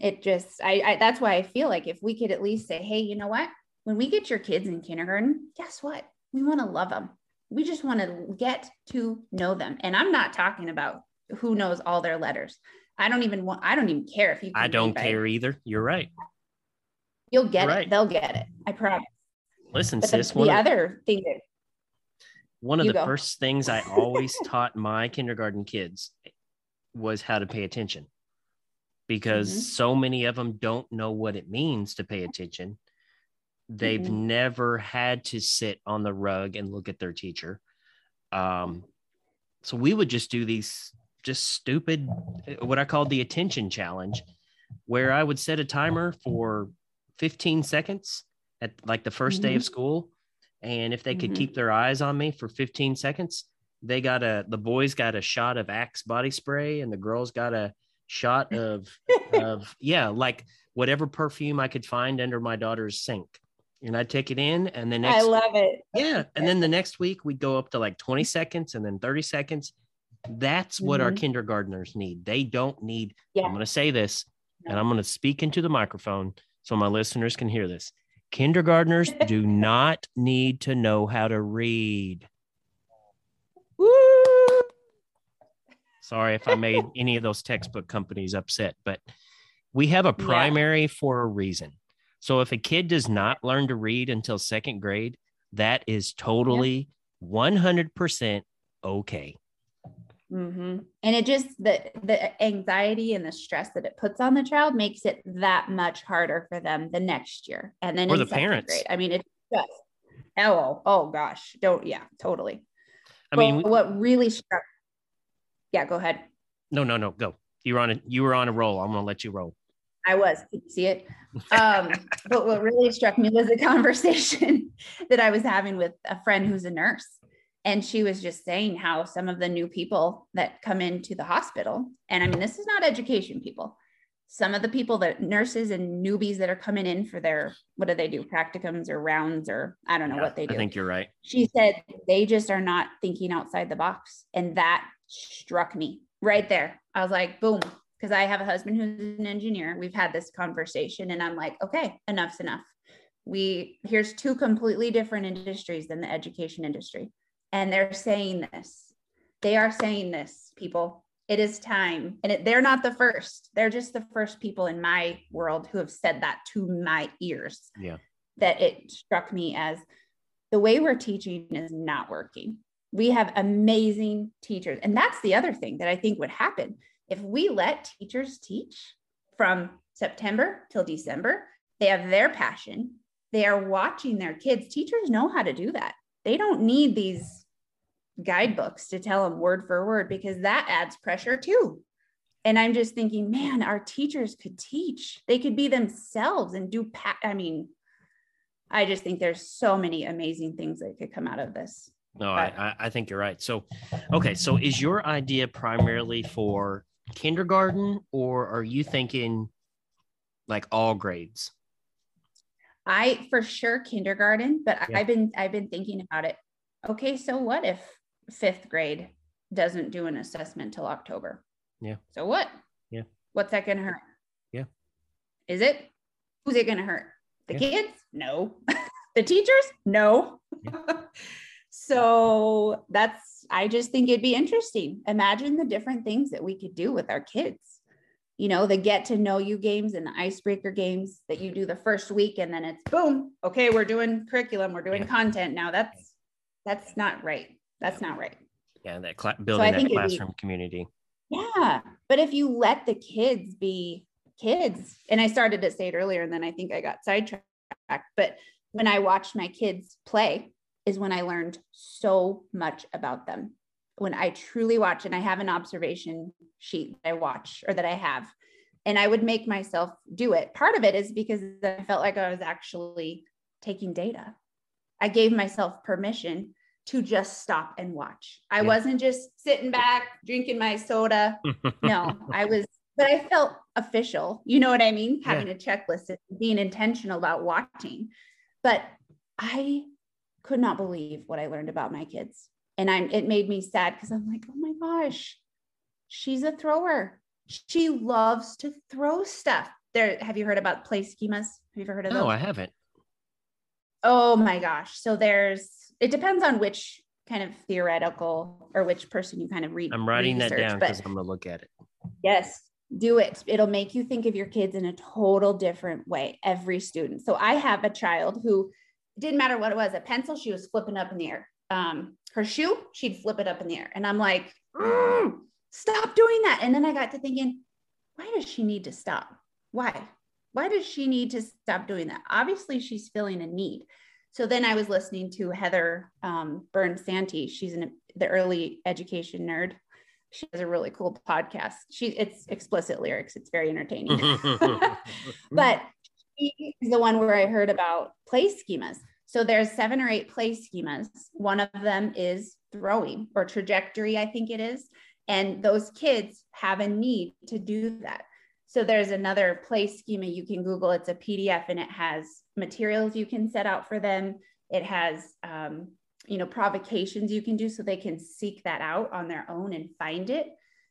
it just I, I that's why I feel like if we could at least say, hey, you know what? When we get your kids in kindergarten, guess what? We want to love them. We just want to get to know them. And I'm not talking about who knows all their letters. I don't even want. I don't even care if you. i don't care either you're right You'll get Right. it. They'll get it. I promise. listen But sis one the of, other thing that one of the go. first things i always *laughs* taught my kindergarten kids was how to pay attention because Mhm. so many of them don't know what it means to pay attention they've Mhm. never had to sit on the rug and look at their teacher um, so we would just do these just stupid what i called the attention challenge where i would set a timer for 15 seconds at like the 1st day of school and if they could Mhm. keep their eyes on me for 15 seconds they got a the boys got a shot of axe body spray and the girls got a shot of *laughs* of yeah like whatever perfume i could find under my daughter's sink and i'd take it in and then I love it. yeah *laughs* and then the next week we'd go up to like 20 seconds and then 30 seconds that's what our Mhm. kindergartners need they don't need Yeah. i'm going to say this and i'm going to speak into the microphone so my listeners can hear this kindergartners *laughs* do not need to know how to read Woo! Sorry if I made *laughs* any of those textbook companies upset, but we have a Yeah. primary for a reason. So if a kid does not learn to read until second grade, that is totally 100% okay. Mm-hmm. And it just the the anxiety and the stress that it puts on the child makes it that much harder for them the next year. And then or the parents. Grade, I mean, it's just oh oh gosh, don't yeah, totally. I mean, what really struck. Yeah, go ahead. No, no, no, go. You were on a you were on a roll. I'm gonna let you roll. I was. Can you see it? Um, but what really struck me was a *laughs* conversation that I was having with a friend who's a nurse. And she was just saying how some of the new people that come into the hospital, and I mean, this is not education people, some of the people that nurses and newbies that are coming in for their, what do they do, practicums or rounds or I don't know yeah, what they do. I think you're right. She said they just are not thinking outside the box. And that struck me right there. I was like, boom, because I have a husband who's an engineer. We've had this conversation and I'm like, okay, enough's enough. We here's two completely different industries than the education industry. And they're saying this. They are saying this, people. It is time. And it, they're not the first. They're just the first people in my world who have said that to my ears. Yeah. That it struck me as the way we're teaching is not working. We have amazing teachers. And that's the other thing that I think would happen if we let teachers teach from September till December, they have their passion. They are watching their kids. Teachers know how to do that. They don't need these guidebooks to tell them word for word because that adds pressure too. And I'm just thinking, man, our teachers could teach. They could be themselves and do. Pa- I mean, I just think there's so many amazing things that could come out of this. No, I, I think you're right. So, okay, so is your idea primarily for kindergarten or are you thinking like all grades? I for sure kindergarten, but yeah. I've been I've been thinking about it. Okay, so what if fifth grade doesn't do an assessment till October? Yeah. So what? Yeah. What's that gonna hurt? Yeah. Is it? Who's it gonna hurt? The yeah. kids? No. *laughs* the teachers? No. Yeah. *laughs* so that's I just think it'd be interesting. Imagine the different things that we could do with our kids. You know, the get to know you games and the icebreaker games that you do the first week and then it's boom, okay, we're doing curriculum, we're doing content now. That's that's not right. That's not right. Yeah, that cl- building so that classroom be, community. Yeah, but if you let the kids be kids, and I started to say it earlier, and then I think I got sidetracked. But when I watched my kids play, is when I learned so much about them. When I truly watch, and I have an observation sheet that I watch or that I have, and I would make myself do it. Part of it is because I felt like I was actually taking data. I gave myself permission to just stop and watch. I yeah. wasn't just sitting back drinking my soda. no, I was, but I felt official. You know what I mean? Having yeah. a checklist and being intentional about watching. But I could not believe what I learned about my kids. And I'm it made me sad because I'm like, oh my gosh, she's a thrower. She loves to throw stuff. There, have you heard about play schemas? Have you ever heard of no, those? No, I haven't. Oh my gosh. So there's it depends on which kind of theoretical or which person you kind of read. I'm writing research, that down because I'm gonna look at it. Yes, do it. It'll make you think of your kids in a total different way, every student. So I have a child who didn't matter what it was. A pencil, she was flipping up in the air. Um, her shoe, she'd flip it up in the air. And I'm like, mm, stop doing that. And then I got to thinking, why does she need to stop? Why? Why does she need to stop doing that? Obviously, she's feeling a need. So then I was listening to Heather um, Byrne Santee. She's an, the early education nerd. She has a really cool podcast. She it's explicit lyrics. It's very entertaining. *laughs* but is the one where I heard about play schemas. So there's seven or eight play schemas. One of them is throwing or trajectory, I think it is. And those kids have a need to do that. So there's another play schema you can Google. It's a PDF and it has materials you can set out for them. It has, um, you know, provocations you can do so they can seek that out on their own and find it.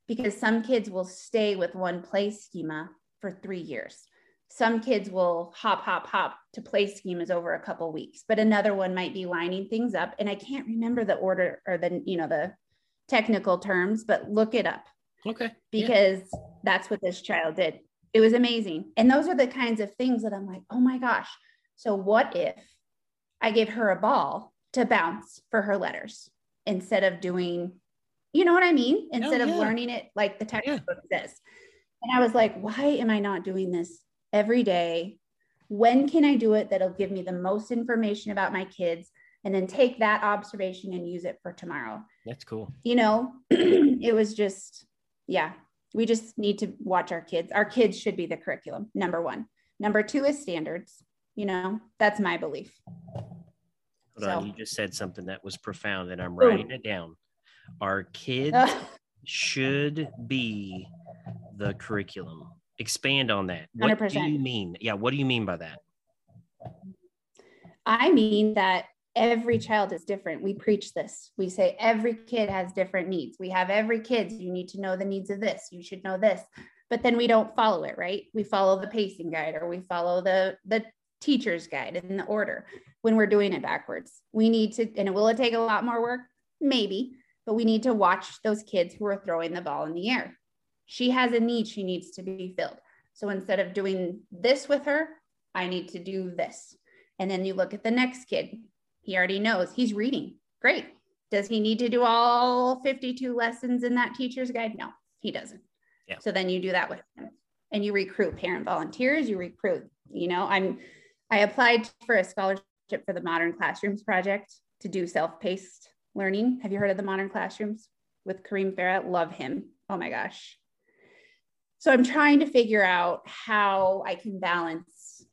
Because some kids will stay with one play schema for three years some kids will hop hop hop to play schemas over a couple weeks but another one might be lining things up and i can't remember the order or the you know the technical terms but look it up okay because yeah. that's what this child did it was amazing and those are the kinds of things that i'm like oh my gosh so what if i gave her a ball to bounce for her letters instead of doing, you know what I mean? Oh, instead yeah. of learning it like the textbook says. And I was like, why am I not doing this every day? When can I do it that'll give me the most information about my kids? And then take that observation and use it for tomorrow. That's cool. You know, *clears throat* it was just, yeah, we just need to watch our kids. Our kids should be the curriculum, number one. Number two is standards. You know, that's my belief. Hold So- on, you just said something that was profound, and I'm writing it down. Our kids *laughs* should be the curriculum. Expand on that. What do 100%. you mean? Yeah, what do you mean by that? I mean that every child is different. We preach this. We say every kid has different needs. We have every kid. You need to know the needs of this. You should know this. But then we don't follow it, right? We follow the pacing guide or we follow the the teacher's guide in the order when we're doing it backwards. We need to, and will it take a lot more work? Maybe, but we need to watch those kids who are throwing the ball in the air. She has a need, she needs to be filled. So instead of doing this with her, I need to do this. And then you look at the next kid. He already knows he's reading. Great. Does he need to do all 52 lessons in that teacher's guide? No, he doesn't. Yeah. So then you do that with him and you recruit parent volunteers, you recruit, you know, I'm I applied for a scholarship for the Modern Classrooms project to do self-paced learning. Have you heard of the Modern Classrooms with Kareem Farah? Love him. Oh my gosh. So I'm trying to figure out how I can balance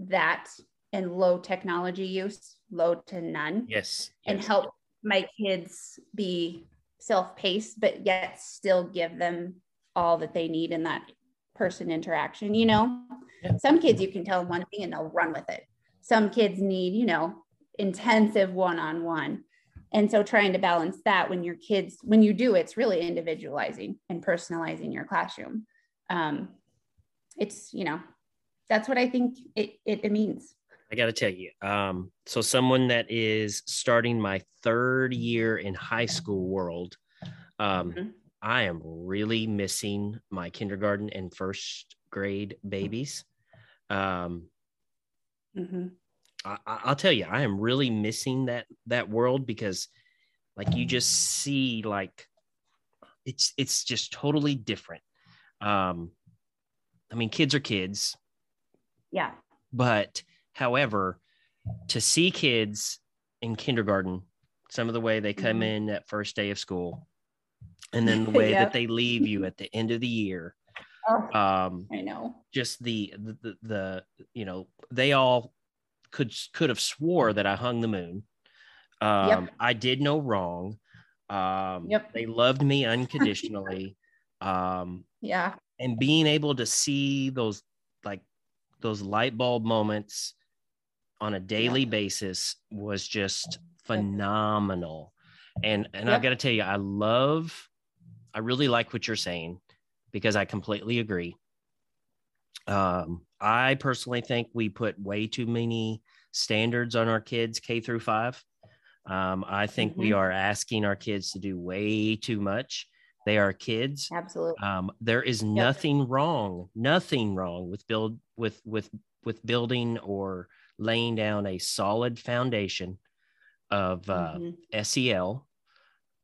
that and low technology use, low to none, Yes. and yes. help my kids be self-paced, but yet still give them all that they need in that person interaction. You know, Yeah. some kids you can tell them one thing and they'll run with it. Some kids need, you know, intensive one-on-one. And so trying to balance that when your kids, when you do, it's really individualizing and personalizing your classroom. Um, it's, you know, that's what I think it, it, it means. I got to tell you. Um, so someone that is starting my third year in high school world, um, Mhm. I am really missing my kindergarten and first grade babies. Um, Mhm. I, I'll tell you, I am really missing that that world because, like, you just see like it's it's just totally different. Um, I mean, kids are kids, Yeah. but however, to see kids in kindergarten, some of the way they come Mhm. in that first day of school, and then the *laughs* way Yep. that they leave you at the end of the year, *laughs* Oh, um, I know. just the, the the the you know they all could could have swore that I hung the moon. Um, I did no wrong. Um, Yep. They loved me unconditionally. *laughs* um, Yeah. and being able to see those like those light bulb moments on a daily basis was just phenomenal. And and I Yep. got to tell you, I love, I really like what you're saying because I completely agree. Um, I personally think we put way too many standards on our kids K through five. Um, I think we Mhm. are asking our kids to do way too much. They are kids. Absolutely. Um, there is nothing wrong, nothing wrong with build with with with building or laying down a solid foundation of uh, Mhm. SEL,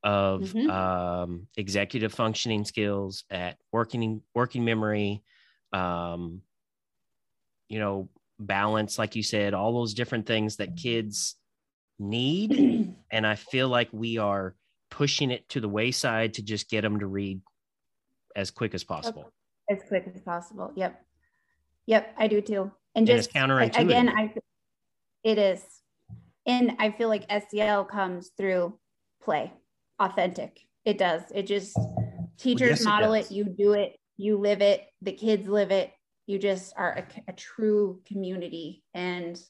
of Mhm. um, executive functioning skills, at working working memory, um, you know, balance, like you said, all those different things that kids need. *clears throat* And I feel like we are pushing it to the wayside to just get them to read as quick as possible. as quick as possible. Yep. Yep, I do too. And And just counterintuitive. again, I it is. And I feel like SEL comes through play, authentic. It does. It just teachers yes, model it, does. you do it, you live it, the kids live it. You just are a, a true community. And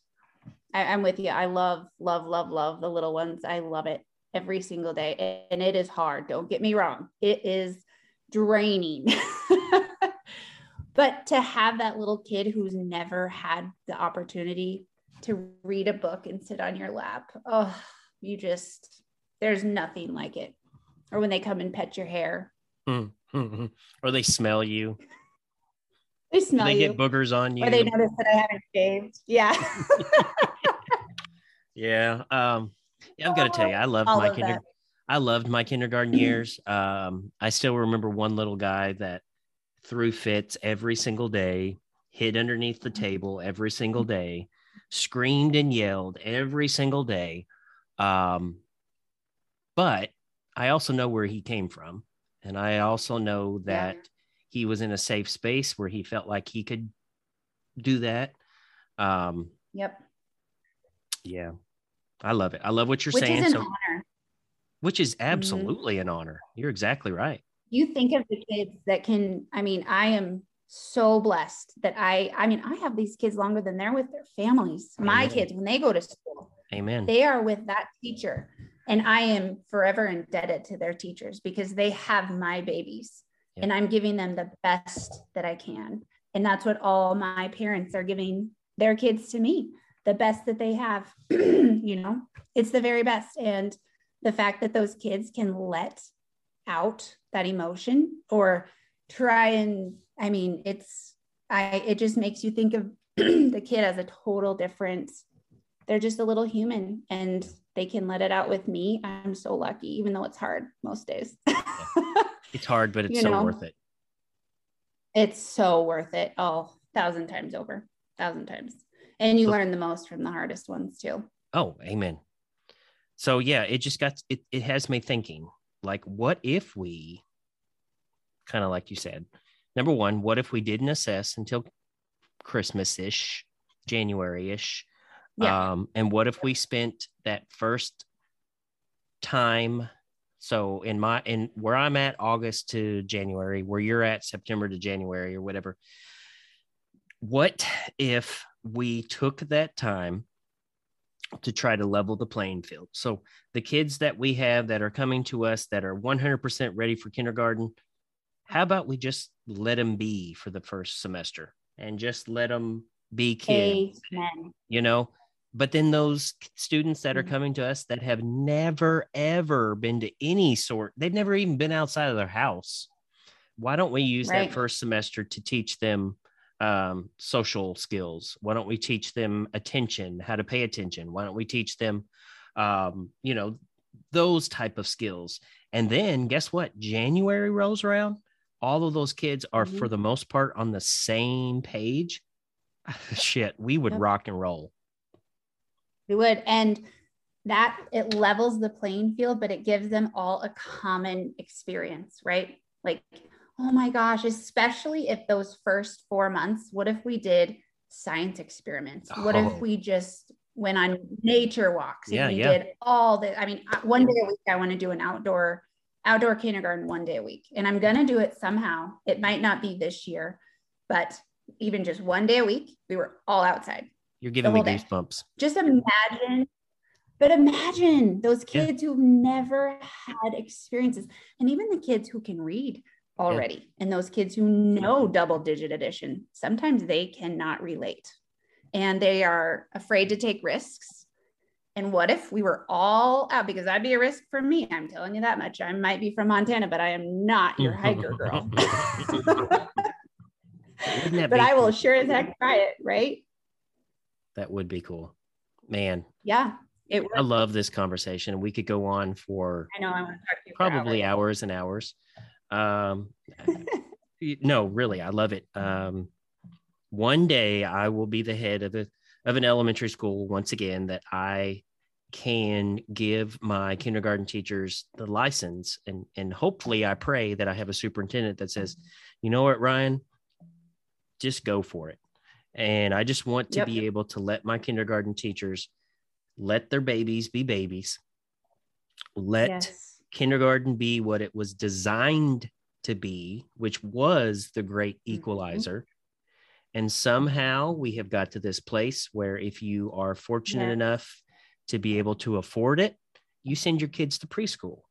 I, I'm with you. I love, love, love, love the little ones. I love it every single day. And it is hard. Don't get me wrong. It is draining. *laughs* but to have that little kid who's never had the opportunity to read a book and sit on your lap, oh, you just, there's nothing like it. Or when they come and pet your hair, Mhm. or they smell you. They smell they you. get boogers on you. Or they notice that I haven't shaved. Yeah. *laughs* Yeah. Um, yeah, I've got to tell you, I *laughs* loved All my of kinder- I loved my kindergarten years. Um, I still remember one little guy that threw fits every single day, hid underneath the table every single day, screamed and yelled every single day. Um, but I also know where he came from. And I also know that he was in a safe space where he felt like he could do that. Um, Yep. yeah. I love it. I love what you're Which saying. is an So, honor. which is absolutely an honor. You're exactly right. You think of the kids that can, I mean, I am so blessed that I, I mean, I have these kids longer than they're with their families. My kids, when they go to school, Amen. they are with that teacher. And I am forever indebted to their teachers because they have my babies Yeah. and I'm giving them the best that I can. And that's what all my parents are giving their kids to me, the best that they have. *clears throat* you know, it's the very best. And the fact that those kids can let out that emotion or try and, I mean, it's, I, it just makes you think of *clears throat* the kid as a total different they're just a little human and they can let it out with me. I'm so lucky, even though it's hard most days. *laughs* It's hard, but it's so know. worth it. it's so worth it. Oh, thousand times over, thousand times. And you So- learn the most from the hardest ones too. Oh, amen. So yeah, it just got it, it has me thinking, like, what if we kind of like you said, number one, what if we didn't assess until Christmas-ish, January-ish? Yeah. Um, and what if we spent that first time? So in my in where I'm at, August to January, where you're at, September to January, or whatever. What if we took that time to try to level the playing field? So the kids that we have that are coming to us that are 100% ready for kindergarten, how about we just let them be for the first semester and just let them be kids? Amen. you know but then those students that are Mhm. coming to us that have never ever been to any sort they've never even been outside of their house why don't we use Right. that first semester to teach them um, social skills why don't we teach them attention how to pay attention why don't we teach them um, you know those type of skills and then guess what january rolls around all of those kids are Mhm. for the most part on the same page *laughs* shit we would Yep. rock and roll We would. And that it levels the playing field, but it gives them all a common experience, right? Like, oh my gosh, especially if those first four months, what if we did science experiments? What Oh. if we just went on nature walks? Yeah, we yeah. did all the, I mean, uh, one day a week, I want to do an outdoor, outdoor kindergarten one day a week. And I'm going to do it somehow. It might not be this year, but even just one day a week, we were all outside You're giving me whole day. goosebumps. just imagine but imagine those Yeah. kids who've never had experiences and even the kids who can read already and those kids who know mm-hmm. double digit addition sometimes they cannot relate and they are afraid to take risks. And what if we were all out? Because that'd be a risk for me i'm telling you that much. I might be from montana but i am not your hiker girl. *laughs* *laughs* But i will sure as heck try it right That would be cool. Man, yeah it I love this conversation. We could go on for i know i want to talk to you probably hours. hours and hours. Um, *laughs* no, really, I love it. Um, one day I will be the head of a of an elementary school once again that I can give my kindergarten teachers the license and and hopefully I pray that I have a superintendent that says, you know what, Ryan, just go for it. And I just want to Yep. be able to let my kindergarten teachers let their babies be babies. Let yes. kindergarten be what it was designed to be, which was the great Mhm. equalizer. And somehow we have got to this place where if you are fortunate enough to be able to afford it, you send your kids to preschool.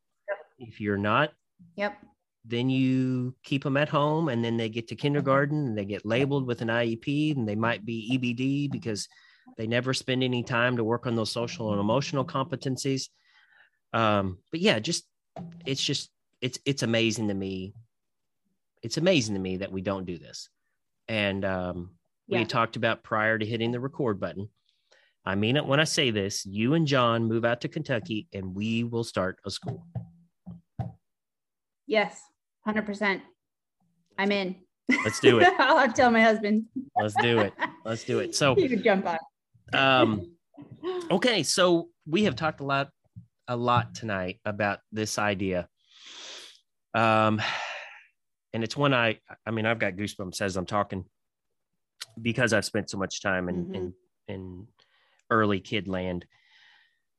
If you're not, Yep. Then you keep them at home and then they get to kindergarten and they get labeled with an IEP and they might be EBD because they never spend any time to work on those social and emotional competencies. Um, but yeah, just it's just it's it's amazing to me. It's amazing to me that we don't do this. And um, we Yeah. had talked about prior to hitting the record button. I mean it when I say this. You and John move out to Kentucky and we will start a school. Yes, 100%. I'm in. Let's do it. *laughs* I'll have to tell my husband. Let's do it. Let's do it. So, *laughs* You could jump on. um, *laughs* okay. So we have talked a lot, a lot tonight about this idea. Um, and it's one I, I mean, I've got goosebumps as I'm talking because I've spent so much time in, Mhm. in, in early kid land.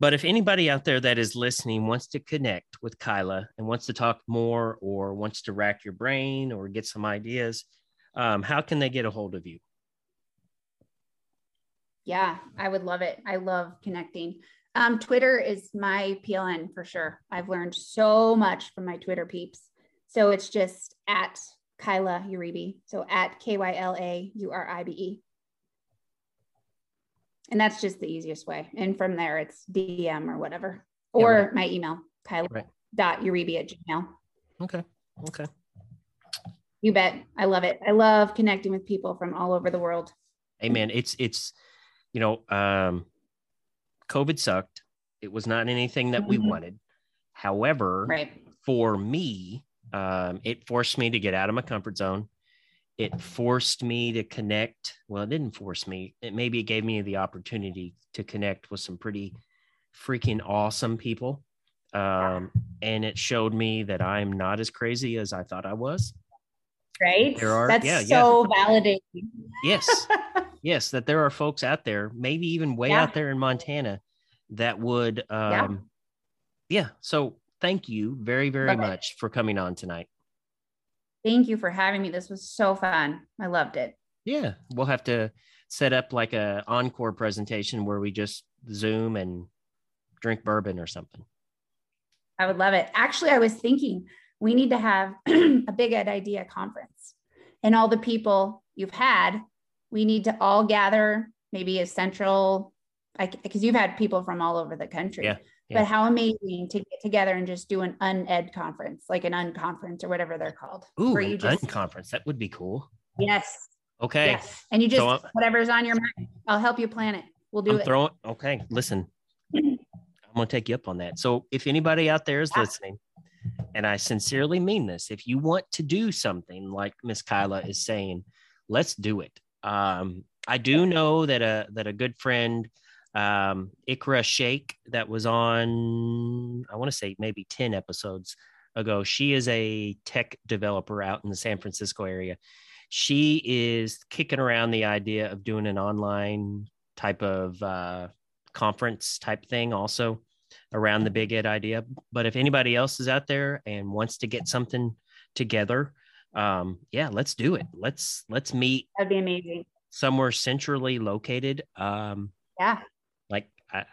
But if anybody out there that is listening wants to connect with Kyla and wants to talk more or wants to rack your brain or get some ideas, um, how can they get a hold of you? Yeah, I would love it. I love connecting. Um, Twitter is my PLN for sure. I've learned so much from my Twitter peeps. So it's just at Kyla Uribe. So at K Y L A U R I B E. And that's just the easiest way. And from there, it's DM or whatever, Yeah, or right. my email, Kyla Right. dot Uribe at Gmail. Okay. Okay. You bet. I love it. I love connecting with people from all over the world. Amen. It's it's you know, um COVID sucked. It was not anything that we Mhm. wanted. However, Right. for me, um, it forced me to get out of my comfort zone. It forced me to connect. Well, it didn't force me. It maybe it gave me the opportunity to connect with some pretty freaking awesome people. Um, and it showed me that I'm not as crazy as I thought I was. Right. There are- That's yeah, yeah. so validating. Yes. *laughs* yes, that there are folks out there, maybe even way Yeah. out there in Montana, that would um yeah. So thank you very, very Love it. much for coming on tonight. Thank you for having me. This was so fun. I loved it. Yeah. We'll have to set up like a encore presentation where we just zoom and drink bourbon or something. I would love it. Actually, I was thinking we need to have *clears throat* a big ed idea conference and all the people you've had, we need to all gather maybe a central, like, because you've had people from all over the country. Yeah, yeah. But how amazing to get together and just do an uned conference, like an unconference or whatever they're called. Ooh, where you just, unconference. That would be cool. yes, Okay. yes. And you just, So whatever's on your mind, I'll help you plan it. We'll do I'm it. throwing okay, listen. I'm gonna take you up on that. So if anybody out there is Yeah. listening, and I sincerely mean this, if you want to do something like Miss Kyla is saying, let's do it. Um, I do know that a that a good friend, um, Ikra Sheikh, that was on, I want to say maybe 10 episodes ago. She is a tech developer out in the San Francisco area. She is kicking around the idea of doing an online type of uh, conference type thing also around the big ed idea but if anybody else is out there and wants to get something together um yeah let's do it let's let's meet That'd be amazing. somewhere centrally located um Yeah. I,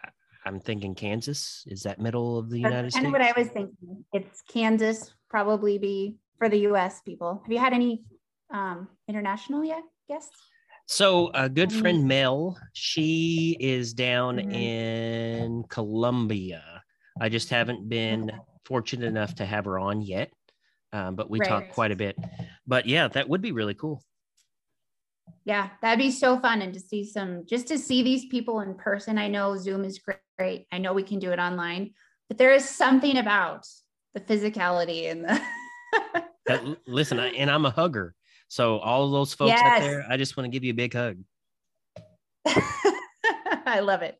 i'm thinking kansas is that middle of the That's united kind states of what I was thinking. It's Kansas, probably be for the US people. Have you had any um, international yet? Guests? So a good Mhm. friend Mel, she is down Mhm. in Colombia. I just haven't been fortunate enough to have her on yet, um, but we Right. talked quite a bit. But yeah, that would be really cool. Yeah, that'd be so fun. And to see some, just to see these people in person. I know Zoom is great. I know we can do it online, but there is something about the physicality and the. *laughs* Listen, I, and I'm a hugger, so all of those folks out there, I just want to give you a big hug. *laughs* I love it.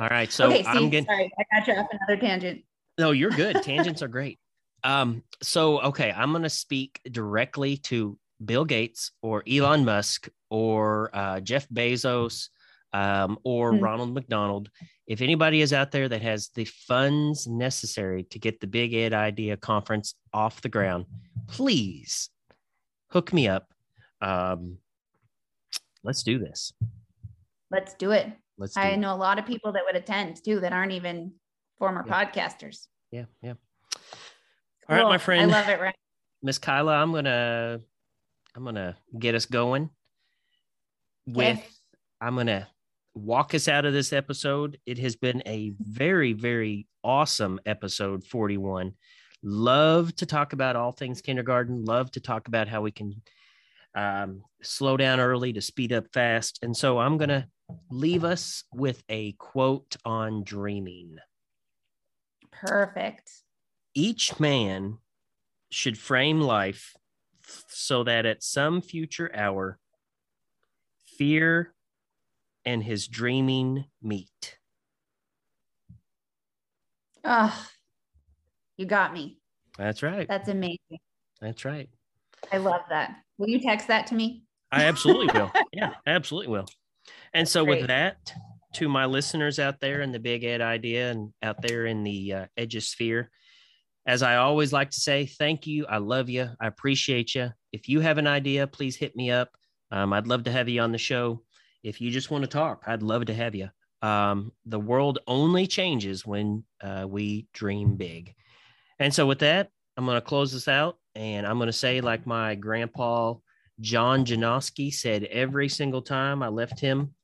All right, so okay, see, I'm getting. sorry, I got you off another tangent. No, you're good. *laughs* Tangents are great. Um, so okay, I'm gonna speak directly to Bill Gates or Elon Musk or uh, Jeff Bezos um, or Hmm. Ronald McDonald. If anybody is out there that has the funds necessary to get the Big Ed Idea Conference off the ground, please hook me up. Um, let's do this. Let's do it. Let's do I it. know a lot of people that would attend too that aren't even former Yeah. podcasters. Yeah, yeah. All right, my friend. I love it, right? Miss Kyla, I'm gonna I'm gonna get us going with. I'm gonna walk us out of this episode. It has been a very, very awesome episode 41. Love to talk about all things kindergarten, love to talk about how we can um, slow down early to speed up fast. And so I'm gonna leave us with a quote on dreaming. Perfect. Each man should frame life so that at some future hour, fear and his dreaming meet. Oh, you got me. That's right. That's amazing. That's right. I love that. Will you text that to me? I absolutely will. *laughs* Yeah, absolutely will. And so, Great. with that, to my listeners out there in the Big Ed idea and out there in the uh, Edgesphere, as I always like to say, thank you. I love you. I appreciate you. If you have an idea, please hit me up. Um, I'd love to have you on the show. If you just want to talk, I'd love to have you. Um, the world only changes when uh, we dream big. And so, with that, I'm going to close this out and I'm going to say, like my grandpa, John Janoski, said every single time I left him,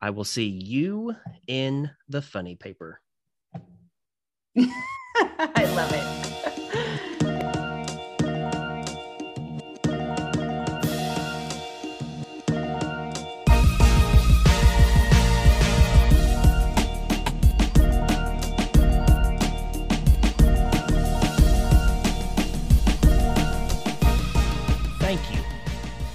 I will see you in the funny paper. *laughs* I love it.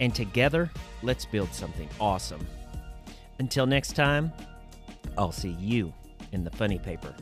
and together, let's build something awesome. Until next time, I'll see you in the funny paper.